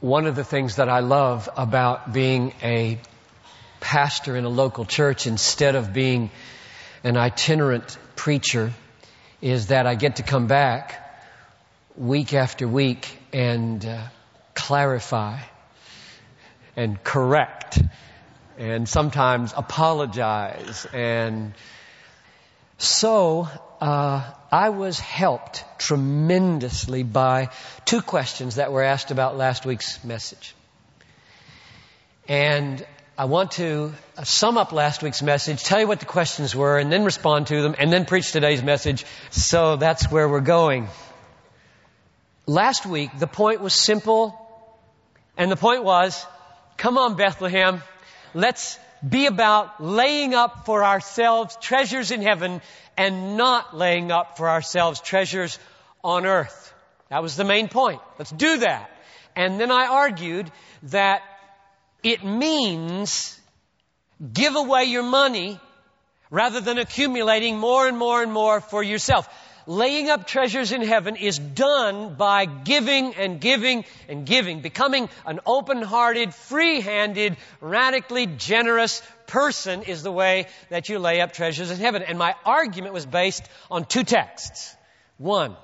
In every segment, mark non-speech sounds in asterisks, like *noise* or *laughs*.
One of the things that I love about being a pastor in a local church instead of being an itinerant preacher is that I get to come back week after week and uh, clarify and correct and sometimes apologize and so uh, I was helped tremendously by two questions that were asked about last week's message. And I want to sum up last week's message, tell you what the questions were, and then respond to them, and then preach today's message. So that's where we're going. Last week, the point was simple, and the point was, come on Bethlehem, let's be about laying up for ourselves treasures in heaven and not laying up for ourselves treasures on earth. That was the main point. Let's do that. And then I argued that it means give away your money rather than accumulating more and more and more for yourself. Laying up treasures in heaven is done by giving and giving and giving, becoming an open-hearted, free-handed, radically generous person is the way that you lay up treasures in heaven. And my argument was based on two texts. One,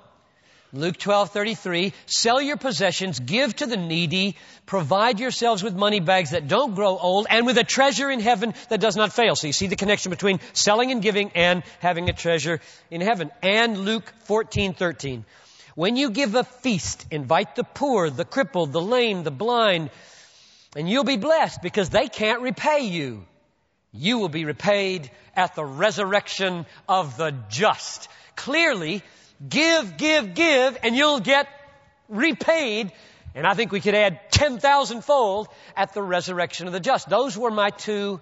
Luke 12:33, sell your possessions, give to the needy, provide yourselves with money bags that don't grow old and with a treasure in heaven that does not fail. So you see the connection between selling and giving and having a treasure in heaven. And Luke 14:13. When you give a feast, invite the poor, the crippled, the lame, the blind, and you'll be blessed because they can't repay you. You will be repaid at the resurrection of the just. Clearly, Give, give, give, and you'll get repaid. And I think we could add 10,000 fold at the resurrection of the just. Those were my two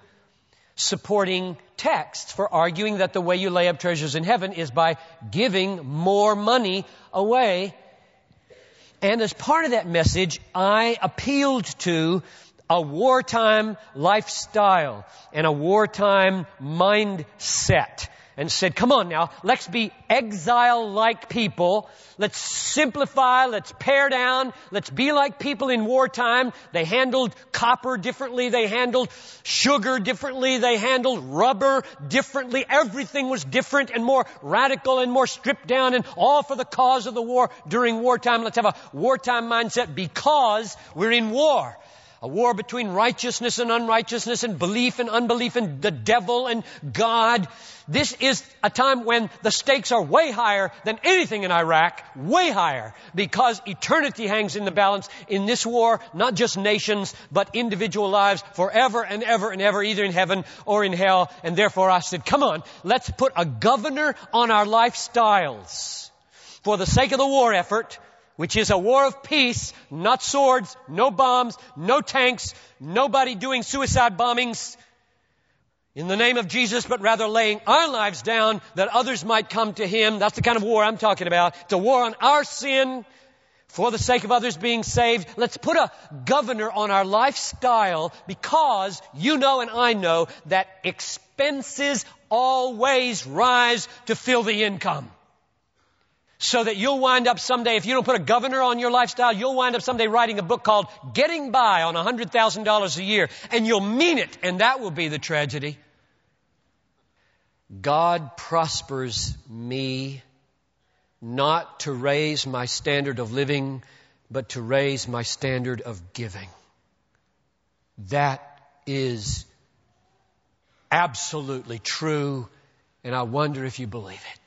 supporting texts for arguing that the way you lay up treasures in heaven is by giving more money away. And as part of that message, I appealed to a wartime lifestyle and a wartime mindset and said, come on now, let's be exile-like people. Let's simplify, let's pare down, let's be like people in wartime. They handled copper differently, they handled sugar differently, they handled rubber differently. Everything was different and more radical and more stripped down and all for the cause of the war during wartime. Let's have a wartime mindset because we're in war a war between righteousness and unrighteousness and belief and unbelief and the devil and God. This is a time when the stakes are way higher than anything in Iraq, way higher, because eternity hangs in the balance in this war, not just nations, but individual lives forever and ever and ever, either in heaven or in hell. And therefore I said, come on, let's put a governor on our lifestyles for the sake of the war effort which is a war of peace, not swords, no bombs, no tanks, nobody doing suicide bombings in the name of Jesus, but rather laying our lives down that others might come to Him. That's the kind of war I'm talking about. It's a war on our sin for the sake of others being saved. Let's put a governor on our lifestyle because you know and I know that expenses always rise to fill the income so that you'll wind up someday, if you don't put a governor on your lifestyle, you'll wind up someday writing a book called Getting By on $100,000 a year, and you'll mean it, and that will be the tragedy. God prospers me not to raise my standard of living, but to raise my standard of giving. That is absolutely true, and I wonder if you believe it.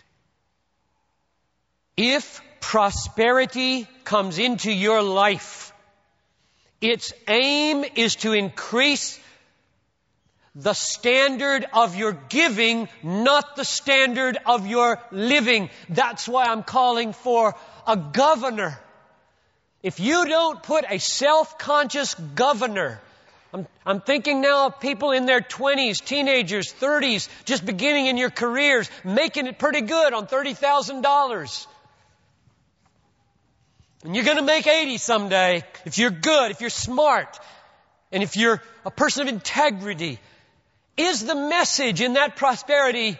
If prosperity comes into your life, its aim is to increase the standard of your giving, not the standard of your living. That's why I'm calling for a governor. If you don't put a self-conscious governor, I'm, I'm, thinking now of people in their 20s, teenagers, 30s, just beginning in your careers, making it pretty good on $30,000. And you're going to make 80 someday if you're good, if you're smart, and if you're a person of integrity. Is the message in that prosperity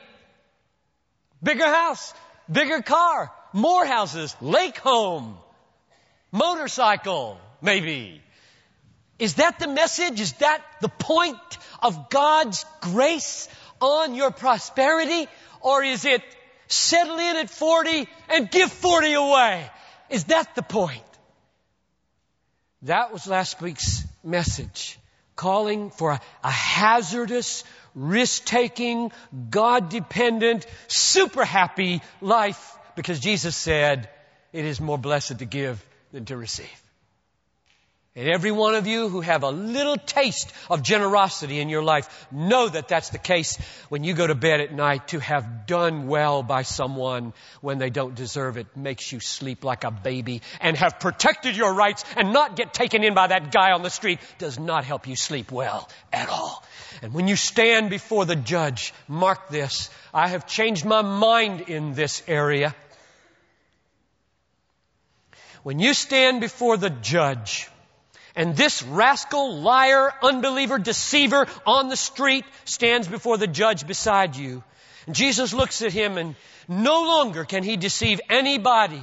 bigger house, bigger car, more houses, lake home, motorcycle, maybe? Is that the message? Is that the point of God's grace on your prosperity? Or is it settle in at 40 and give 40 away? Is that the point? That was last week's message, calling for a, a hazardous, risk-taking, God-dependent, super happy life because Jesus said, it is more blessed to give than to receive. And every one of you who have a little taste of generosity in your life, know that that's the case when you go to bed at night. To have done well by someone when they don't deserve it makes you sleep like a baby. And have protected your rights and not get taken in by that guy on the street does not help you sleep well at all. And when you stand before the judge, mark this. I have changed my mind in this area. When you stand before the judge, and this rascal, liar, unbeliever, deceiver on the street stands before the judge beside you. And Jesus looks at him and no longer can he deceive anybody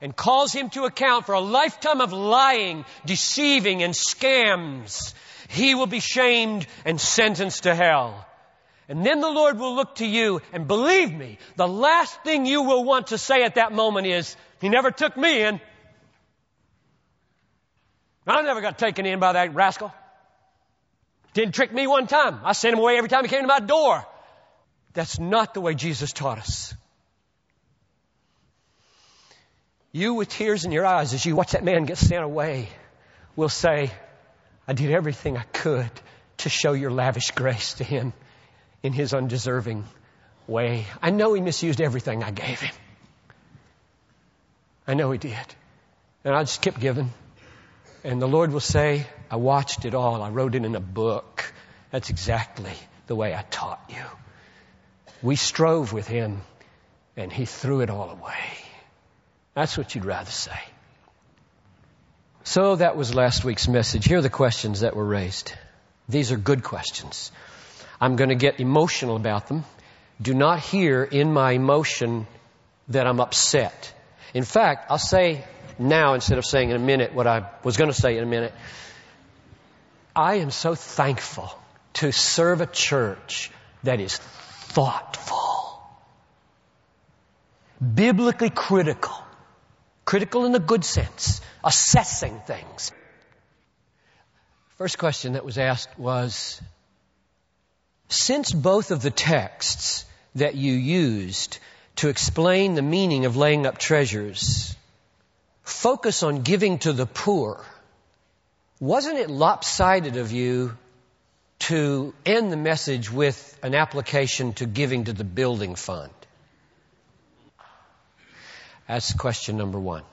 and calls him to account for a lifetime of lying, deceiving, and scams. He will be shamed and sentenced to hell. And then the Lord will look to you and believe me, the last thing you will want to say at that moment is, He never took me in. I never got taken in by that rascal. Didn't trick me one time. I sent him away every time he came to my door. That's not the way Jesus taught us. You with tears in your eyes as you watch that man get sent away will say, I did everything I could to show your lavish grace to him in his undeserving way. I know he misused everything I gave him. I know he did. And I just kept giving. And the Lord will say, I watched it all. I wrote it in a book. That's exactly the way I taught you. We strove with Him and He threw it all away. That's what you'd rather say. So that was last week's message. Here are the questions that were raised. These are good questions. I'm going to get emotional about them. Do not hear in my emotion that I'm upset. In fact, I'll say now instead of saying in a minute what I was going to say in a minute. I am so thankful to serve a church that is thoughtful, biblically critical, critical in the good sense, assessing things. First question that was asked was, since both of the texts that you used to explain the meaning of laying up treasures focus on giving to the poor, wasn't it lopsided of you to end the message with an application to giving to the building fund? That's question number one.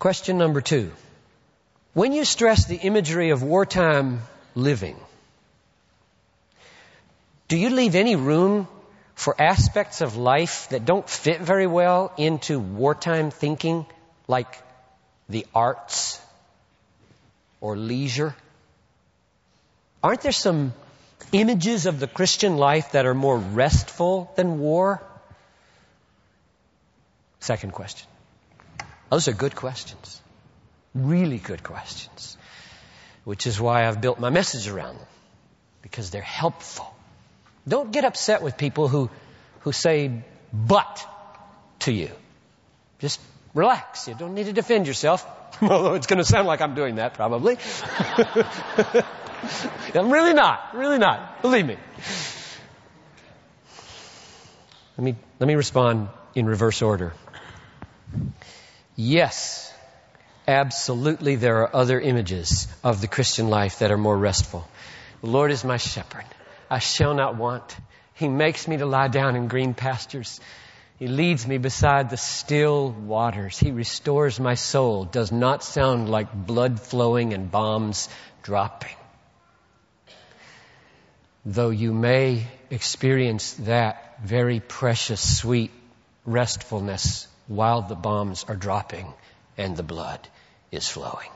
Question number two. When you stress the imagery of wartime living, do you leave any room for aspects of life that don't fit very well into wartime thinking like the arts or leisure? Aren't there some images of the Christian life that are more restful than war? Second question. Those are good questions. Really good questions. Which is why I've built my message around them. Because they're helpful. Don't get upset with people who, who say but to you. Just Relax. You don't need to defend yourself. *laughs* Although it's going to sound like I'm doing that probably. *laughs* I'm really not. Really not. Believe me. Let me, let me respond in reverse order. Yes, absolutely there are other images of the Christian life that are more restful. The Lord is my shepherd. I shall not want. He makes me to lie down in green pastures. He leads me beside the still waters. He restores my soul. Does not sound like blood flowing and bombs dropping. Though you may experience that very precious, sweet restfulness while the bombs are dropping and the blood is flowing.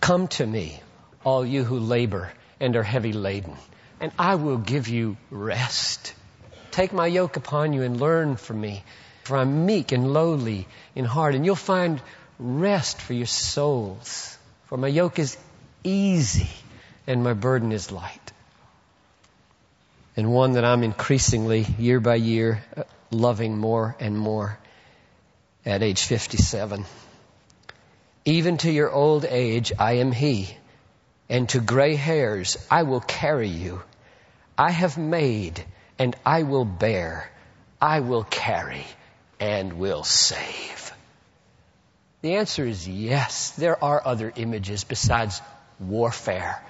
Come to me, all you who labor and are heavy laden, and I will give you rest. Take my yoke upon you and learn from me, for I'm meek and lowly in heart, and you'll find rest for your souls. For my yoke is easy and my burden is light. And one that I'm increasingly, year by year, loving more and more at age 57. Even to your old age, I am He, and to gray hairs, I will carry you. I have made, and I will bear. I will carry, and will save. The answer is yes. There are other images besides warfare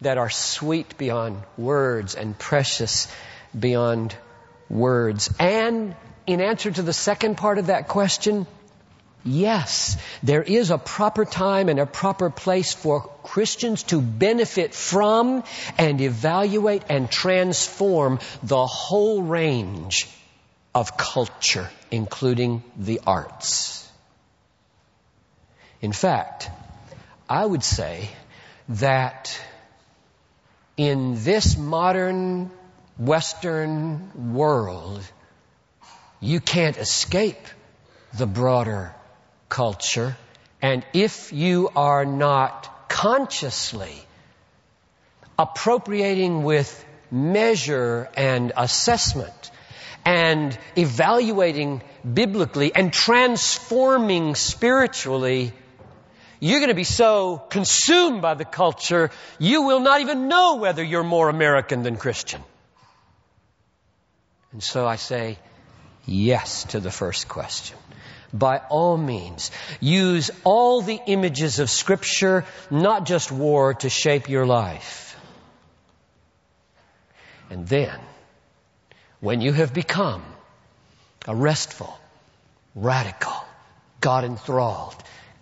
that are sweet beyond words and precious beyond words. And in answer to the second part of that question, Yes, there is a proper time and a proper place for Christians to benefit from and evaluate and transform the whole range of culture, including the arts. In fact, I would say that in this modern Western world, you can't escape the broader culture, and if you are not consciously appropriating with measure and assessment and evaluating biblically and transforming spiritually, you're going to be so consumed by the culture, you will not even know whether you're more American than Christian. And so I say yes to the first question by all means. Use all the images of Scripture, not just war, to shape your life. And then, when you have become a restful, radical, God enthralled,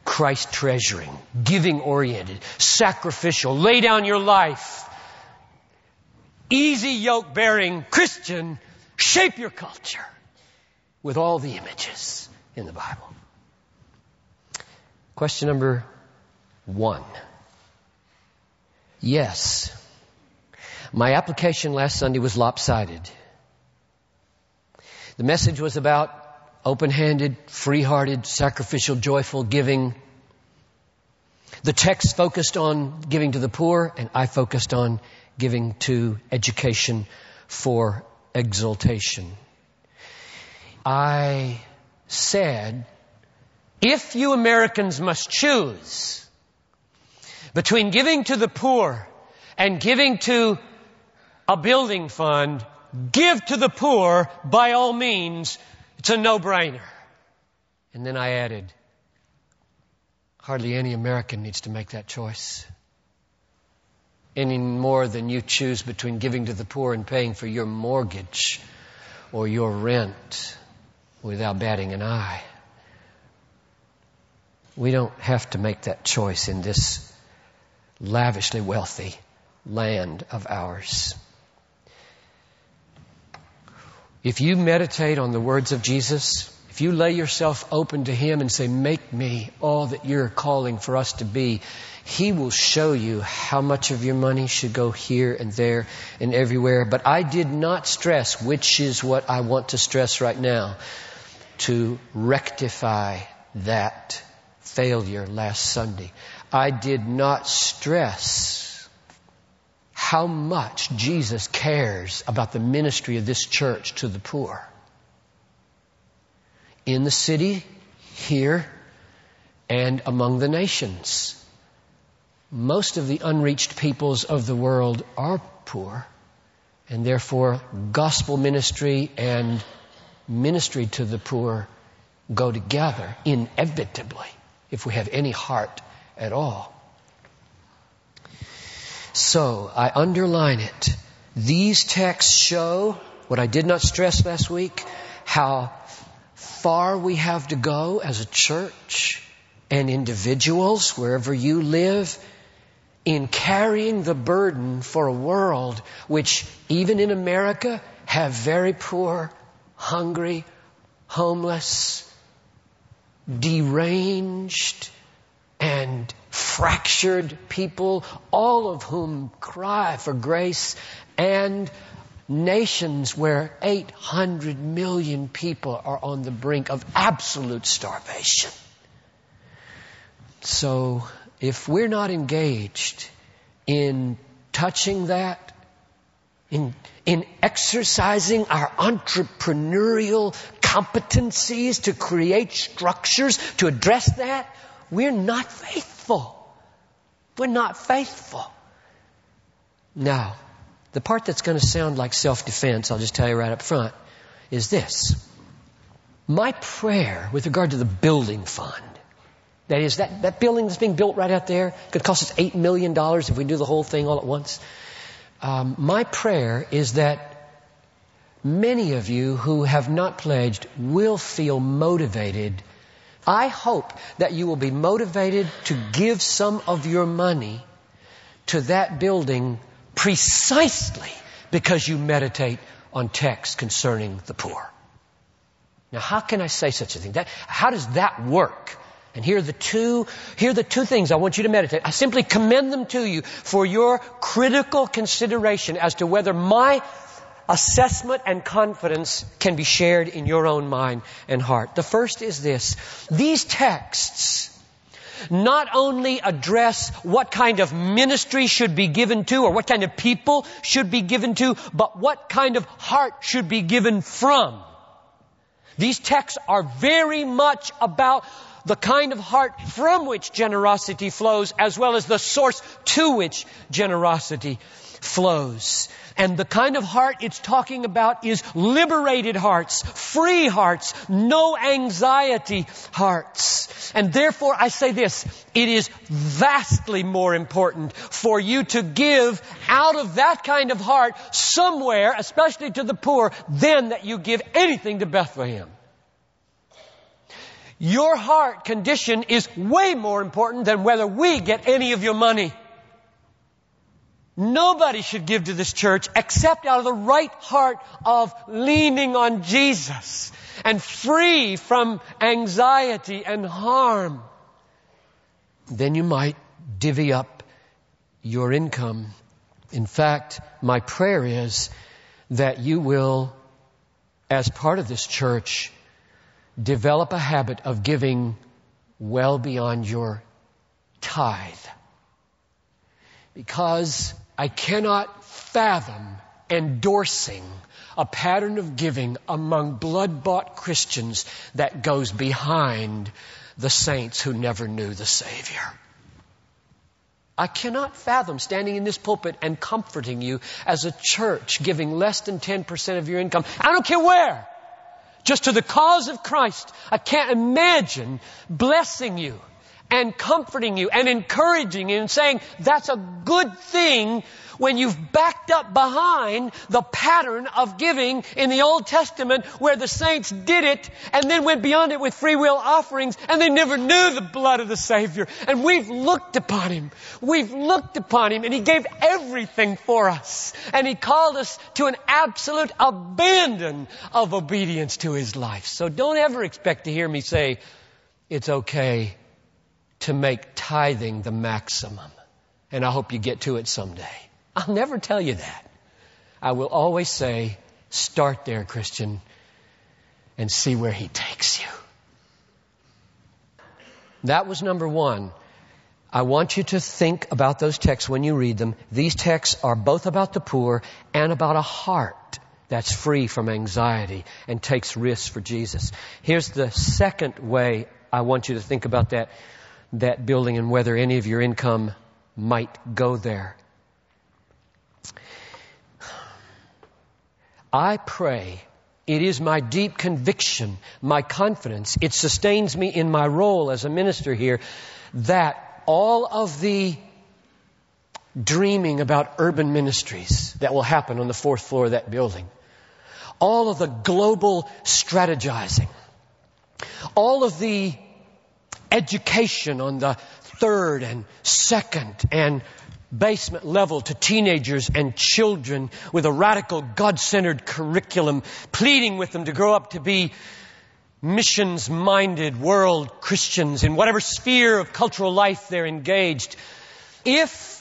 Christ treasuring, giving oriented, sacrificial, lay down your life, easy yoke bearing Christian, shape your culture with all the images in the Bible. Question number one. Yes. My application last Sunday was lopsided. The message was about open-handed, free-hearted, sacrificial, joyful giving. The text focused on giving to the poor, and I focused on giving to education for exaltation. I said, if you Americans must choose between giving to the poor and giving to a building fund, give to the poor by all means. It's a no-brainer. And then I added, hardly any American needs to make that choice. Any more than you choose between giving to the poor and paying for your mortgage or your rent without batting an eye. We don't have to make that choice in this lavishly wealthy land of ours. If you meditate on the words of Jesus, if you lay yourself open to Him and say, make me all that you're calling for us to be, He will show you how much of your money should go here and there and everywhere. But I did not stress, which is what I want to stress right now to rectify that failure last Sunday. I did not stress how much Jesus cares about the ministry of this church to the poor. In the city, here, and among the nations. Most of the unreached peoples of the world are poor, and therefore gospel ministry and ministry to the poor go together inevitably if we have any heart at all. So I underline it. These texts show what I did not stress last week, how far we have to go as a church and individuals, wherever you live, in carrying the burden for a world which, even in America, have very poor hungry, homeless, deranged, and fractured people, all of whom cry for grace, and nations where 800 million people are on the brink of absolute starvation. So if we're not engaged in touching that, in, in exercising our entrepreneurial competencies to create structures to address that, we're not faithful. We're not faithful. Now, the part that's going to sound like self-defense, I'll just tell you right up front, is this. My prayer with regard to the building fund, that is, that, that building that's being built right out there could cost us $8 million if we do the whole thing all at once. Um, my prayer is that many of you who have not pledged will feel motivated. I hope that you will be motivated to give some of your money to that building precisely because you meditate on texts concerning the poor. Now, how can I say such a thing? That, how does that work? And here are the two, here are the two things I want you to meditate. I simply commend them to you for your critical consideration as to whether my assessment and confidence can be shared in your own mind and heart. The first is this. These texts not only address what kind of ministry should be given to or what kind of people should be given to, but what kind of heart should be given from. These texts are very much about the kind of heart from which generosity flows as well as the source to which generosity flows. And the kind of heart it's talking about is liberated hearts, free hearts, no anxiety hearts. And therefore I say this, it is vastly more important for you to give out of that kind of heart somewhere, especially to the poor, than that you give anything to Bethlehem. Your heart condition is way more important than whether we get any of your money. Nobody should give to this church except out of the right heart of leaning on Jesus and free from anxiety and harm. Then you might divvy up your income. In fact, my prayer is that you will, as part of this church, develop a habit of giving well beyond your tithe. Because I cannot fathom endorsing a pattern of giving among blood bought Christians that goes behind the saints who never knew the Savior. I cannot fathom standing in this pulpit and comforting you as a church giving less than 10% of your income. I don't care where just to the cause of Christ. I can't imagine blessing you and comforting you and encouraging you and saying that's a good thing when you've backed up behind the pattern of giving in the Old Testament where the saints did it and then went beyond it with free will offerings and they never knew the blood of the Savior. And we've looked upon Him. We've looked upon Him and He gave everything for us. And He called us to an absolute abandon of obedience to His life. So don't ever expect to hear me say, it's okay to make tithing the maximum. And I hope you get to it someday. I'll never tell you that. I will always say, start there, Christian, and see where He takes you. That was number one. I want you to think about those texts when you read them. These texts are both about the poor and about a heart that's free from anxiety and takes risks for Jesus. Here's the second way I want you to think about that, that building and whether any of your income might go there. I pray it is my deep conviction, my confidence. It sustains me in my role as a minister here that all of the dreaming about urban ministries that will happen on the fourth floor of that building, all of the global strategizing, all of the education on the third and second and basement level to teenagers and children with a radical God-centered curriculum, pleading with them to grow up to be missions minded world Christians in whatever sphere of cultural life they're engaged. If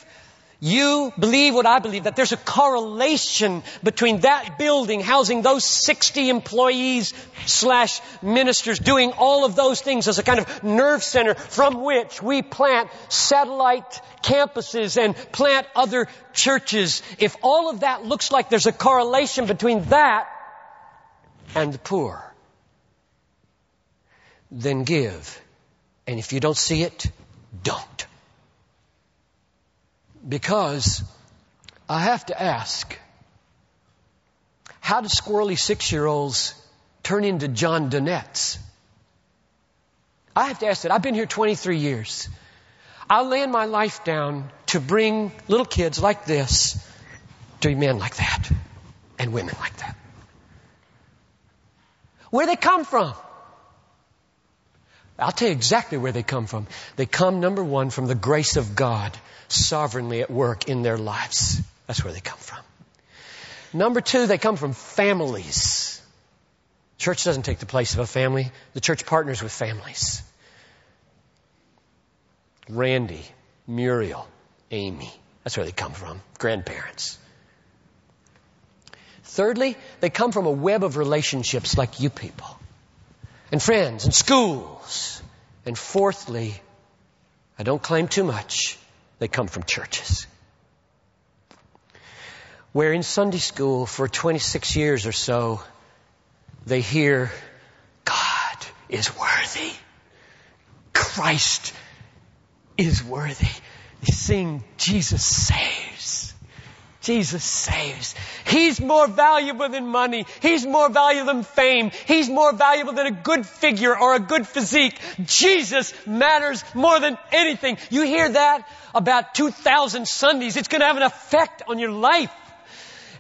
you believe what I believe, that there's a correlation between that building housing those 60 employees slash ministers doing all of those things as a kind of nerve center from which we plant satellite campuses and plant other churches. If all of that looks like there's a correlation between that and the poor, then give. And if you don't see it, don't. Because I have to ask, how do squirrely six year olds turn into John Donettes? I have to ask that. I've been here 23 years. I lay my life down to bring little kids like this to men like that and women like that. Where do they come from? I'll tell you exactly where they come from. They come, number one, from the grace of God sovereignly at work in their lives. That's where they come from. Number two, they come from families. Church doesn't take the place of a family. The church partners with families. Randy, Muriel, Amy. That's where they come from. Grandparents. Thirdly, they come from a web of relationships like you people. And friends and schools. And fourthly, I don't claim too much. They come from churches. Where in Sunday school for 26 years or so, they hear, God is worthy. Christ is worthy. They sing, Jesus saves. Jesus saves. He's more valuable than money. He's more valuable than fame. He's more valuable than a good figure or a good physique. Jesus matters more than anything. You hear that about 2,000 Sundays. It's going to have an effect on your life.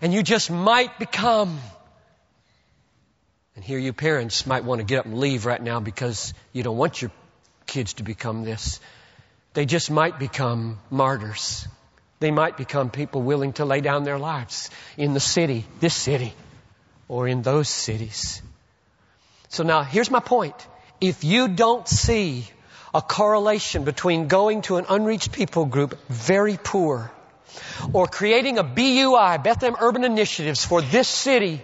And you just might become. And here you parents might want to get up and leave right now because you don't want your kids to become this. They just might become martyrs. They might become people willing to lay down their lives in the city, this city, or in those cities. So now, here's my point. If you don't see a correlation between going to an unreached people group, very poor, or creating a BUI, Bethlehem Urban Initiatives for this city,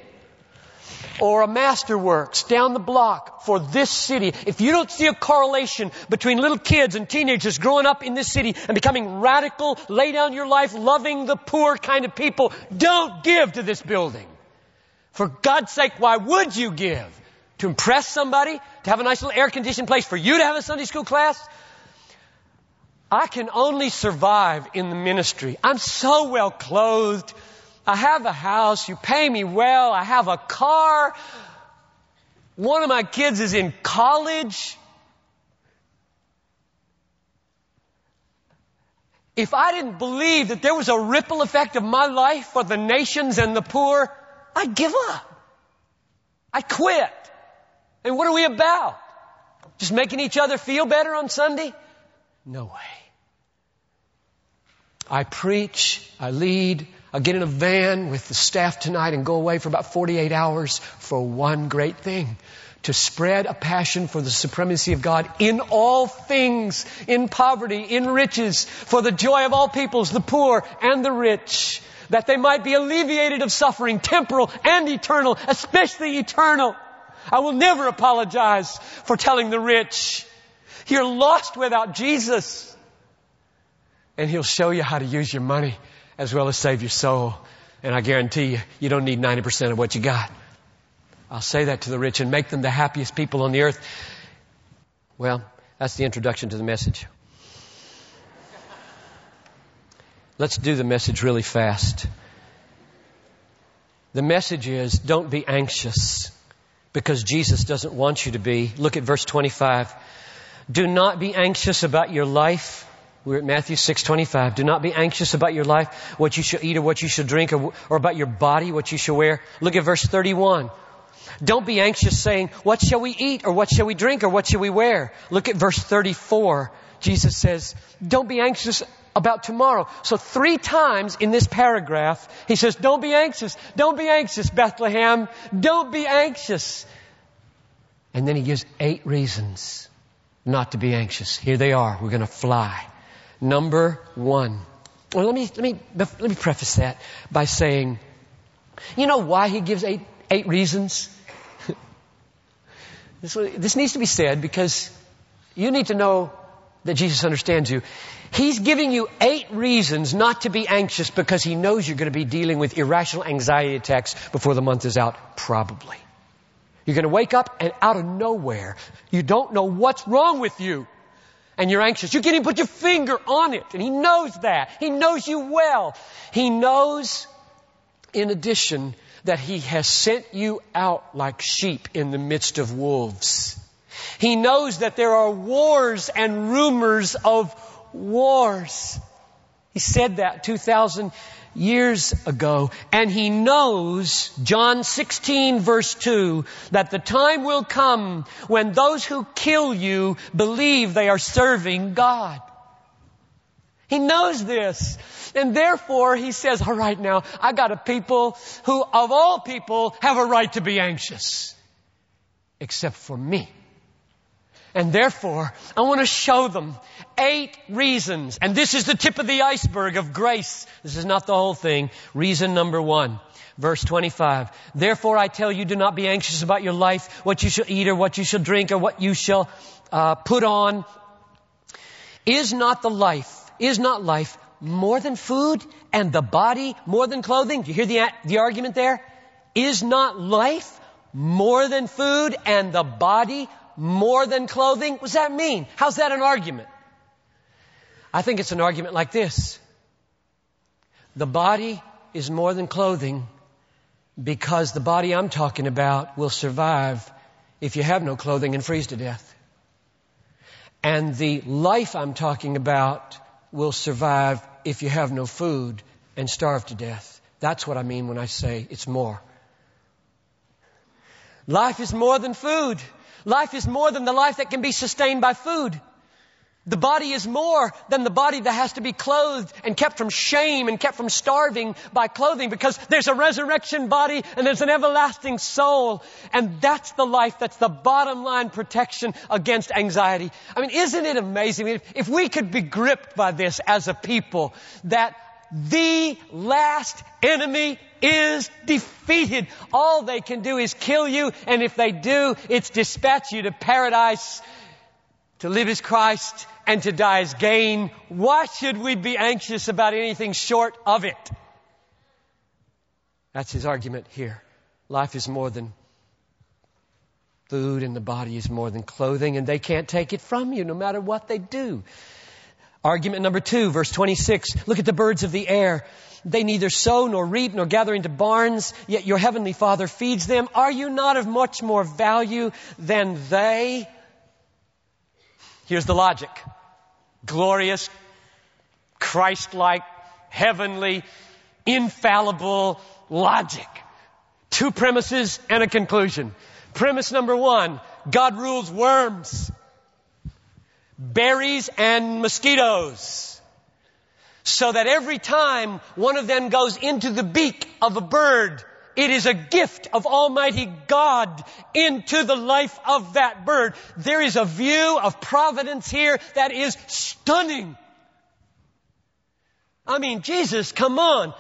or a masterworks down the block for this city, if you don't see a correlation between little kids and teenagers growing up in this city and becoming radical, lay down your life, loving the poor kind of people, don't give to this building. For God's sake, why would you give? To impress somebody? To have a nice little air conditioned place for you to have a Sunday school class? I can only survive in the ministry. I'm so well clothed. I have a house. You pay me well. I have a car. One of my kids is in college. If I didn't believe that there was a ripple effect of my life for the nations and the poor, I'd give up. I'd quit. And what are we about? Just making each other feel better on Sunday? No way. I preach, I lead, I get in a van with the staff tonight and go away for about 48 hours for one great thing. To spread a passion for the supremacy of God in all things, in poverty, in riches, for the joy of all peoples, the poor and the rich, that they might be alleviated of suffering, temporal and eternal, especially eternal. I will never apologize for telling the rich, you're lost without Jesus. And He'll show you how to use your money as well as save your soul. And I guarantee you, you don't need 90% of what you got. I'll say that to the rich and make them the happiest people on the earth. Well, that's the introduction to the message. Let's do the message really fast. The message is don't be anxious because Jesus doesn't want you to be. Look at verse 25. Do not be anxious about your life we're at Matthew 6:25. Do not be anxious about your life, what you shall eat or what you shall drink, or, or about your body, what you shall wear. Look at verse 31. Don't be anxious saying, what shall we eat or what shall we drink or what shall we wear? Look at verse 34. Jesus says, don't be anxious about tomorrow. So three times in this paragraph, he says, don't be anxious. Don't be anxious, Bethlehem. Don't be anxious. And then he gives eight reasons not to be anxious. Here they are. We're going to fly. Number one, Well, let me, let me, let me preface that by saying, you know why he gives eight, eight reasons? *laughs* this, this needs to be said because you need to know that Jesus understands you. He's giving you eight reasons not to be anxious because he knows you're going to be dealing with irrational anxiety attacks before the month is out, probably. You're going to wake up and out of nowhere, you don't know what's wrong with you. And you're anxious. You can't even put your finger on it. And he knows that. He knows you well. He knows, in addition, that he has sent you out like sheep in the midst of wolves. He knows that there are wars and rumors of wars. He said that 2,000 years ago. And he knows, John 16 verse 2, that the time will come when those who kill you believe they are serving God. He knows this. And therefore he says, all right now, I got a people who of all people have a right to be anxious. Except for me. And therefore, I want to show them eight reasons. And this is the tip of the iceberg of grace. This is not the whole thing. Reason number one. Verse 25. Therefore I tell you, do not be anxious about your life, what you shall eat or what you shall drink or what you shall uh, put on. Is not the life, is not life more than food and the body more than clothing? Do you hear the, the argument there? Is not life more than food and the body more than clothing? What does that mean? How's that an argument? I think it's an argument like this. The body is more than clothing because the body I'm talking about will survive if you have no clothing and freeze to death. And the life I'm talking about will survive if you have no food and starve to death. That's what I mean when I say it's more. Life is more than food. Life is more than the life that can be sustained by food. The body is more than the body that has to be clothed and kept from shame and kept from starving by clothing because there's a resurrection body and there's an everlasting soul. And that's the life that's the bottom line protection against anxiety. I mean, isn't it amazing? If we could be gripped by this as a people that the last enemy is defeated. All they can do is kill you, and if they do, it's dispatch you to paradise. To live as Christ and to die as gain. Why should we be anxious about anything short of it? That's his argument here. Life is more than food and the body is more than clothing and they can't take it from you no matter what they do. Argument number two, verse 26. Look at the birds of the air. They neither sow nor reap nor gather into barns, yet your heavenly Father feeds them. Are you not of much more value than they? Here's the logic. Glorious, Christ-like, heavenly, infallible logic. Two premises and a conclusion. Premise number one, God rules worms berries and mosquitoes. So that every time one of them goes into the beak of a bird, it is a gift of Almighty God into the life of that bird. There is a view of providence here that is stunning. I mean, Jesus, come on.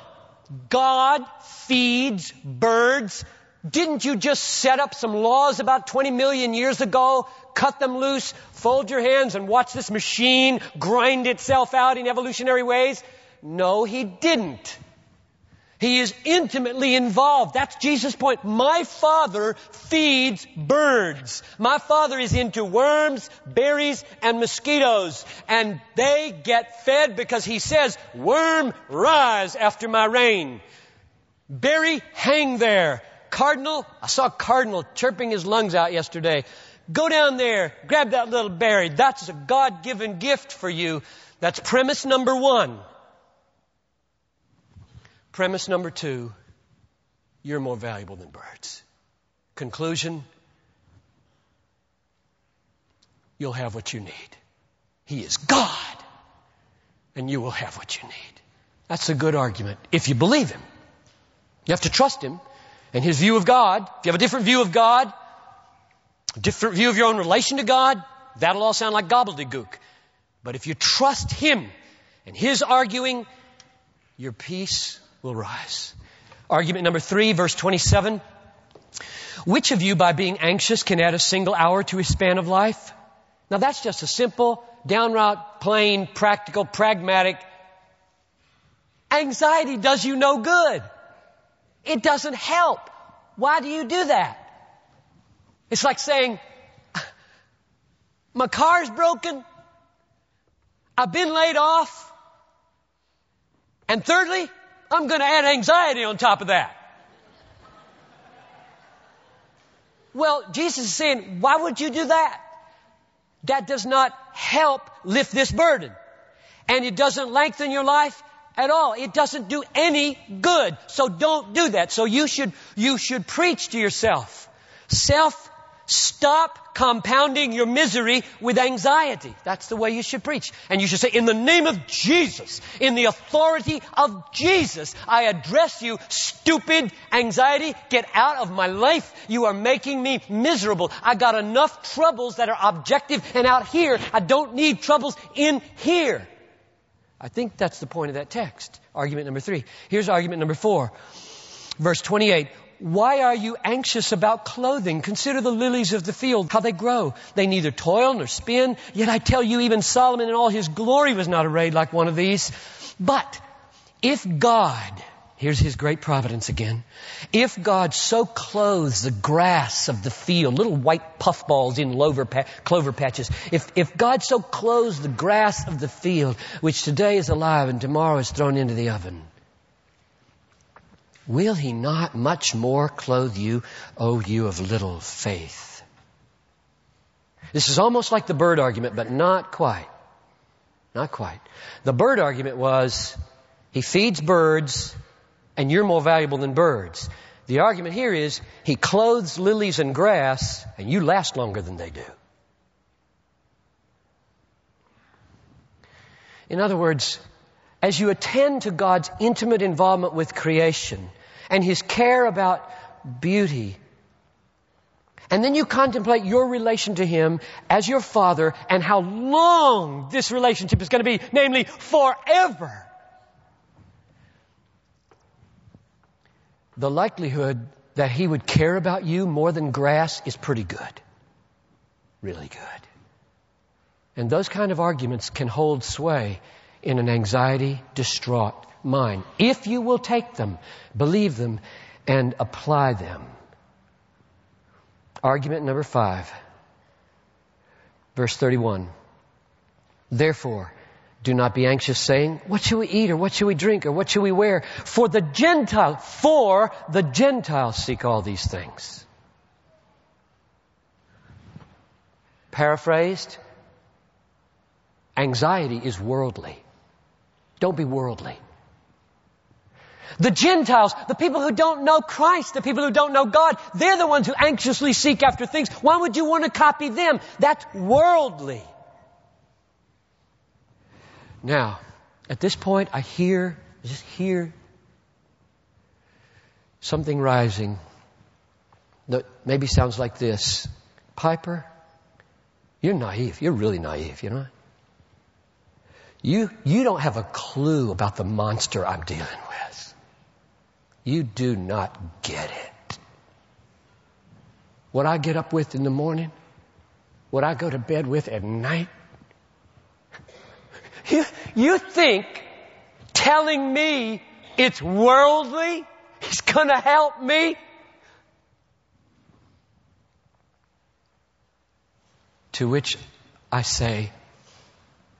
God feeds birds. Didn't you just set up some laws about 20 million years ago cut them loose, fold your hands and watch this machine grind itself out in evolutionary ways? No, he didn't. He is intimately involved. That's Jesus' point. My father feeds birds. My father is into worms, berries, and mosquitoes. And they get fed because he says, worm, rise after my rain. Berry, hang there. Cardinal, I saw Cardinal chirping his lungs out yesterday. Go down there, grab that little berry. That's a God given gift for you. That's premise number one. Premise number two, you're more valuable than birds. Conclusion, you'll have what you need. He is God, and you will have what you need. That's a good argument if you believe Him. You have to trust Him and His view of God. If you have a different view of God, different view of your own relation to God, that'll all sound like gobbledygook. But if you trust Him and His arguing your peace will rise. Argument number three, verse 27. Which of you, by being anxious, can add a single hour to his span of life? Now that's just a simple, downright, plain, practical, pragmatic. Anxiety does you no good. It doesn't help. Why do you do that? It's like saying, my car's broken. I've been laid off. And thirdly, I'm going to add anxiety on top of that. Well, Jesus is saying, why would you do that? That does not help lift this burden. And it doesn't lengthen your life at all. It doesn't do any good. So don't do that. So you should, you should preach to yourself. Self Stop compounding your misery with anxiety. That's the way you should preach. And you should say, in the name of Jesus, in the authority of Jesus, I address you, stupid anxiety. Get out of my life. You are making me miserable. I got enough troubles that are objective and out here. I don't need troubles in here. I think that's the point of that text. Argument number three. Here's argument number four. Verse 28. Why are you anxious about clothing? Consider the lilies of the field, how they grow. They neither toil nor spin. Yet I tell you, even Solomon in all his glory was not arrayed like one of these. But if God, here's his great providence again, if God so clothes the grass of the field, little white puffballs in clover patches, if, if God so clothes the grass of the field, which today is alive and tomorrow is thrown into the oven, Will he not much more clothe you, O you of little faith? This is almost like the bird argument, but not quite. Not quite. The bird argument was, he feeds birds, and you're more valuable than birds. The argument here is, he clothes lilies and grass, and you last longer than they do. In other words, as you attend to God's intimate involvement with creation and His care about beauty, and then you contemplate your relation to Him as your Father and how long this relationship is going to be, namely forever. The likelihood that He would care about you more than grass is pretty good. Really good. And those kind of arguments can hold sway in an anxiety distraught mind. If you will take them, believe them, and apply them. Argument number five, verse 31. Therefore, do not be anxious saying, what shall we eat or what shall we drink or what shall we wear? For the Gentile, for the Gentiles seek all these things. Paraphrased, anxiety is worldly. Don't be worldly. The Gentiles, the people who don't know Christ, the people who don't know God, they're the ones who anxiously seek after things. Why would you want to copy them? That's worldly. Now, at this point, I hear, just hear something rising that maybe sounds like this. Piper, you're naive. You're really naive, you know? You, you don't have a clue about the monster I'm dealing with. You do not get it. What I get up with in the morning, what I go to bed with at night, *laughs* you, you think telling me it's worldly is gonna help me? To which I say,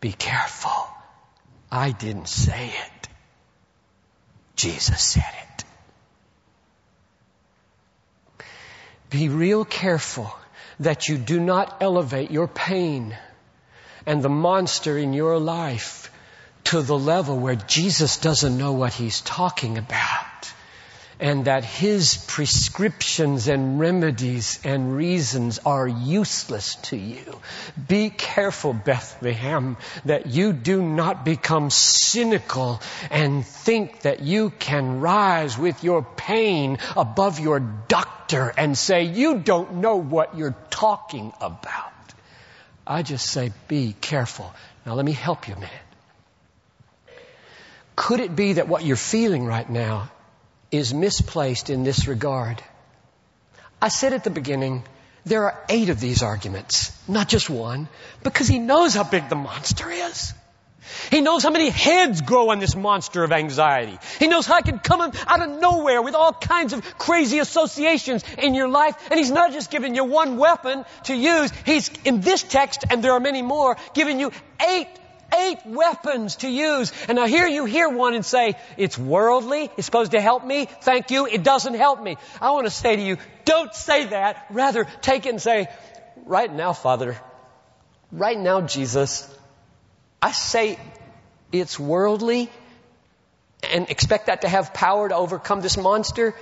be careful. I didn't say it. Jesus said it. Be real careful that you do not elevate your pain and the monster in your life to the level where Jesus doesn't know what he's talking about and that his prescriptions and remedies and reasons are useless to you. Be careful, Bethlehem, that you do not become cynical and think that you can rise with your pain above your doctor and say, you don't know what you're talking about. I just say, be careful. Now let me help you a minute. Could it be that what you're feeling right now is misplaced in this regard? I said at the beginning, there are eight of these arguments, not just one, because he knows how big the monster is. He knows how many heads grow on this monster of anxiety. He knows how it can come out of nowhere with all kinds of crazy associations in your life. And He's not just giving you one weapon to use. He's, in this text, and there are many more, giving you eight eight weapons to use. And now here you hear one and say, it's worldly, it's supposed to help me, thank you, it doesn't help me. I want to say to you, don't say that. Rather, take it and say, right now, Father, right now, Jesus, I say it's worldly and expect that to have power to overcome this monster.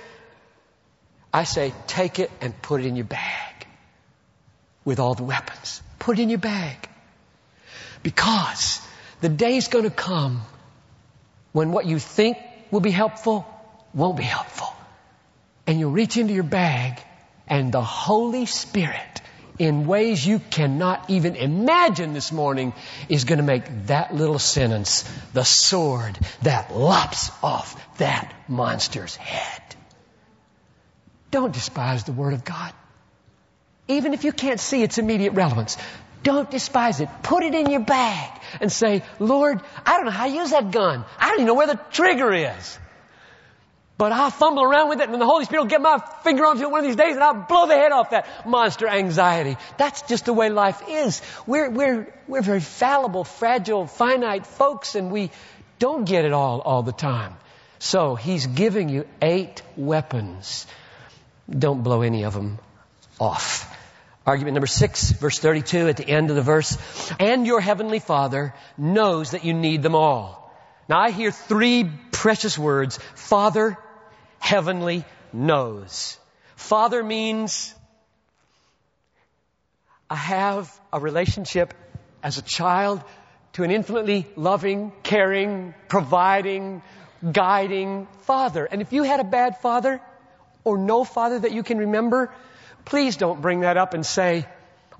I say, take it and put it in your bag with all the weapons. Put it in your bag. Because the day's going to come when what you think will be helpful won't be helpful. And you'll reach into your bag and the Holy Spirit in ways you cannot even imagine this morning is going to make that little sentence the sword that lops off that monster's head. Don't despise the Word of God. Even if you can't see its immediate relevance, don't despise it. Put it in your bag and say, Lord, I don't know how to use that gun. I don't even know where the trigger is. But I'll fumble around with it and the Holy Spirit will get my finger onto it one of these days and I'll blow the head off that monster anxiety. That's just the way life is. We're, we're, we're very fallible, fragile, finite folks and we don't get it all all the time. So He's giving you eight weapons. Don't blow any of them off. Argument number six, verse 32 at the end of the verse. And your heavenly Father knows that you need them all. Now I hear three precious words. Father, heavenly knows. Father means I have a relationship as a child to an infinitely loving, caring, providing, guiding father. And if you had a bad father or no father that you can remember, please don't bring that up and say,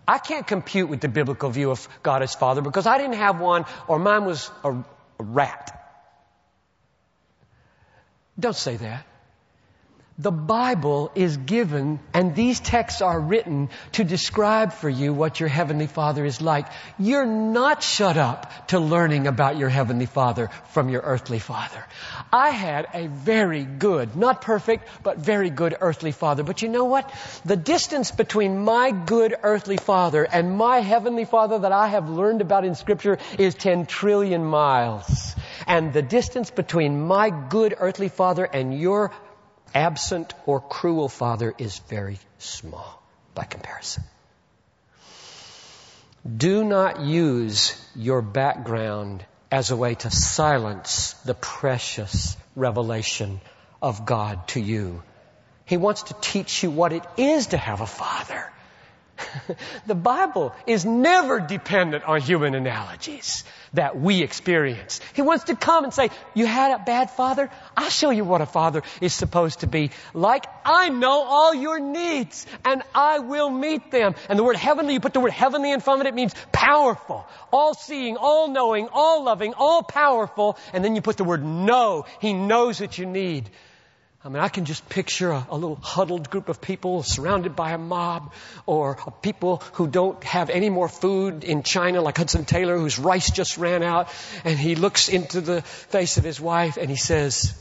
I can't compute with the biblical view of God as Father because I didn't have one or mine was a, rat. Don't say that. The Bible is given and these texts are written to describe for you what your Heavenly Father is like. You're not shut up to learning about your Heavenly Father from your earthly Father. I had a very good, not perfect, but very good earthly Father. But you know what? The distance between my good earthly Father and my Heavenly Father that I have learned about in Scripture is 10 trillion miles. And the distance between my good earthly Father and your absent or cruel father is very small by comparison. Do not use your background as a way to silence the precious revelation of God to you. He wants to teach you what it is to have a father. *laughs* the Bible is never dependent on human analogies that we experience. He wants to come and say, you had a bad father? I'll show you what a father is supposed to be like. I know all your needs and I will meet them. And the word heavenly, you put the word heavenly in front of it, it means powerful, all seeing, all knowing, all loving, all powerful. And then you put the word know. He knows what you need. I mean, I can just picture a, a, little huddled group of people surrounded by a mob, or people who don't have any more food in China, like Hudson Taylor, whose rice just ran out, and he looks into the face of his wife and he says,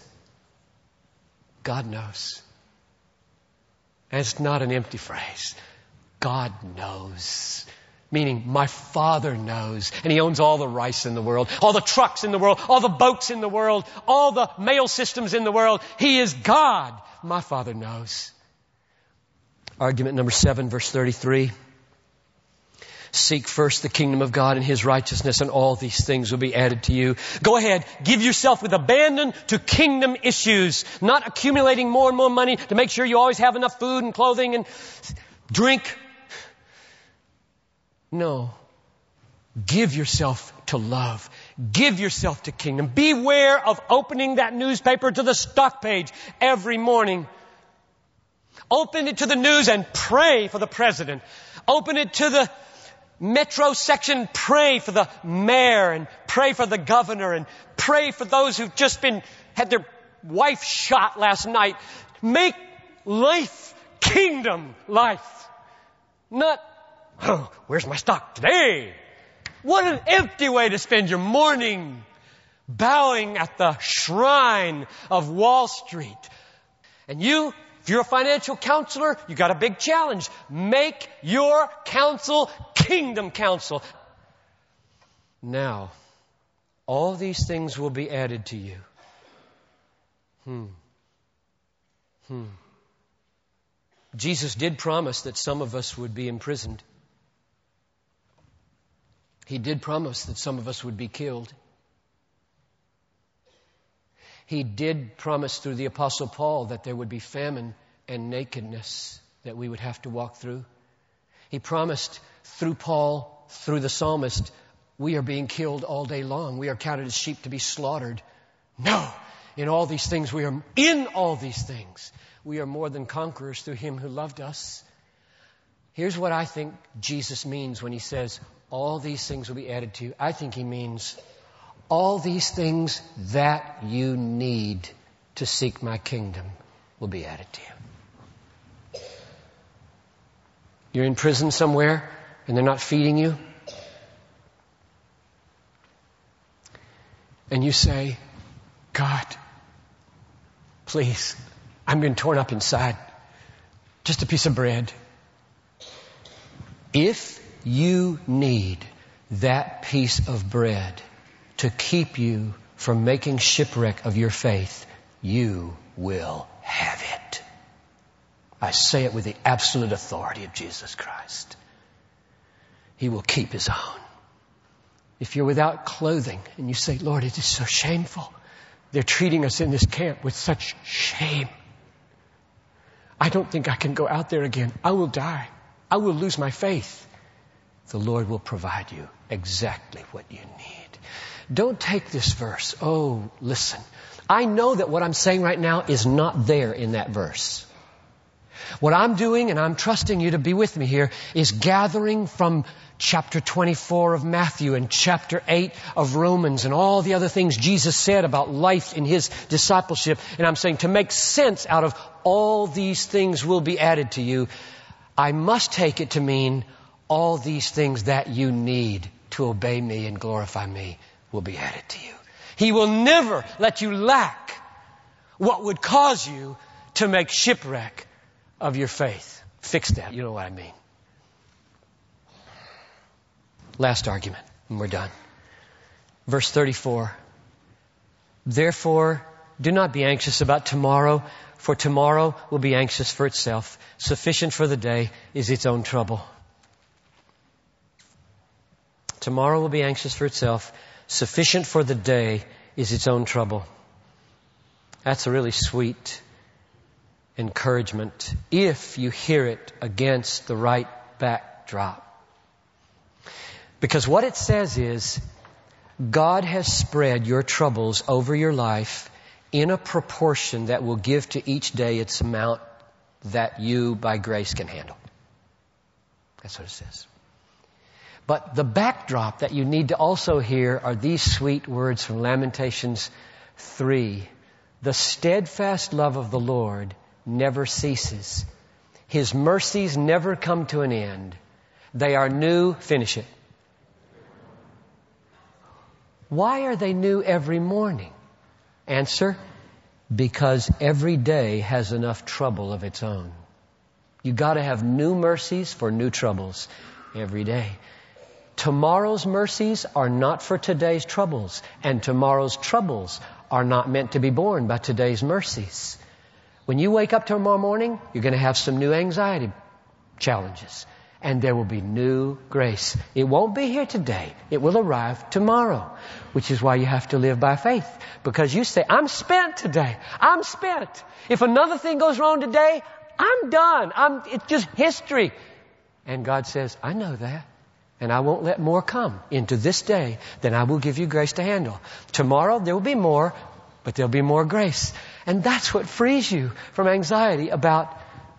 God knows. And it's not an empty phrase. God knows. Meaning, my father knows, and he owns all the rice in the world, all the trucks in the world, all the boats in the world, all the mail systems in the world. He is God. My father knows. Argument number seven, verse 33. Seek first the kingdom of God and His righteousness and all these things will be added to you. Go ahead, give yourself with abandon to kingdom issues, not accumulating more and more money to make sure you always have enough food and clothing and drink. No. Give yourself to love. Give yourself to kingdom. Beware of opening that newspaper to the stock page every morning. Open it to the news and pray for the president. Open it to the metro section, pray for the mayor and pray for the governor and pray for those who've just been, had their wife shot last night. Make life kingdom life. Not, oh, where's my stock today? What an empty way to spend your morning bowing at the shrine of Wall Street. And you, if you're a financial counselor, you got a big challenge. Make your counsel kingdom counsel. Now, all these things will be added to you. Hmm. Hmm. Jesus did promise that some of us would be imprisoned. He did promise that some of us would be killed. He did promise through the Apostle Paul that there would be famine and nakedness that we would have to walk through. He promised through Paul, through the psalmist, we are being killed all day long. We are counted as sheep to be slaughtered. No! In all these things, we are, in all these things, we are more than conquerors through Him who loved us. Here's what I think Jesus means when He says, all these things will be added to you. I think He means, all these things that you need to seek my kingdom will be added to you. You're in prison somewhere and they're not feeding you. And you say, God, please, I'm being torn up inside. Just a piece of bread. If you need that piece of bread to keep you from making shipwreck of your faith, you will have it. I say it with the absolute authority of Jesus Christ. He will keep his own. If you're without clothing and you say, Lord, it is so shameful. They're treating us in this camp with such shame. I don't think I can go out there again. I will die. I will lose my faith. The Lord will provide you exactly what you need. Don't take this verse. Oh, listen. I know that what I'm saying right now is not there in that verse. What I'm doing, and I'm trusting you to be with me here, is gathering from chapter 24 of Matthew and chapter 8 of Romans and all the other things Jesus said about life in His discipleship. And I'm saying to make sense out of all these things will be added to you, I must take it to mean all these things that you need to obey me and glorify me will be added to you. He will never let you lack what would cause you to make shipwreck of your faith. Fix that. You know what I mean. Last argument, and we're done. Verse 34. Therefore, do not be anxious about tomorrow, for tomorrow will be anxious for itself. Sufficient for the day is its own trouble. Tomorrow will be anxious for itself. Sufficient for the day is its own trouble. That's a really sweet encouragement if you hear it against the right backdrop. Because what it says is, God has spread your troubles over your life in a proportion that will give to each day its amount that you, by grace, can handle. That's what it says. But the backdrop that you need to also hear are these sweet words from Lamentations 3. The steadfast love of the Lord never ceases. His mercies never come to an end. They are new, finish it. Why are they new every morning? Answer, because every day has enough trouble of its own. You gotta have new mercies for new troubles every day. Tomorrow's mercies are not for today's troubles, and tomorrow's troubles are not meant to be borne by today's mercies. When you wake up tomorrow morning, you're going to have some new anxiety challenges, and there will be new grace. It won't be here today. It will arrive tomorrow, which is why you have to live by faith. Because you say, I'm spent today. I'm spent. If another thing goes wrong today, I'm done. I'm, it's just history. And God says, I know that. And I won't let more come into this day than I will give you grace to handle. Tomorrow there will be more, but there'll be more grace. And that's what frees you from anxiety about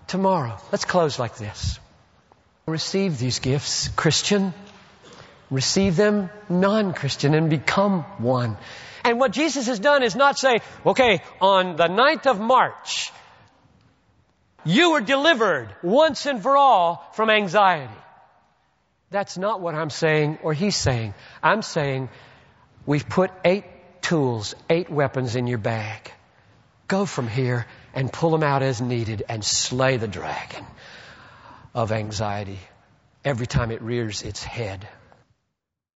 tomorrow. Let's close like this. Receive these gifts, Christian. receive them non-Christian and become one. And what Jesus has done is not say, okay, on the 9th of March, you were delivered once and for all from anxiety. That's not what I'm saying or he's saying. I'm saying we've put eight tools, eight weapons in your bag. Go from here and pull them out as needed and slay the dragon of anxiety every time it rears its head.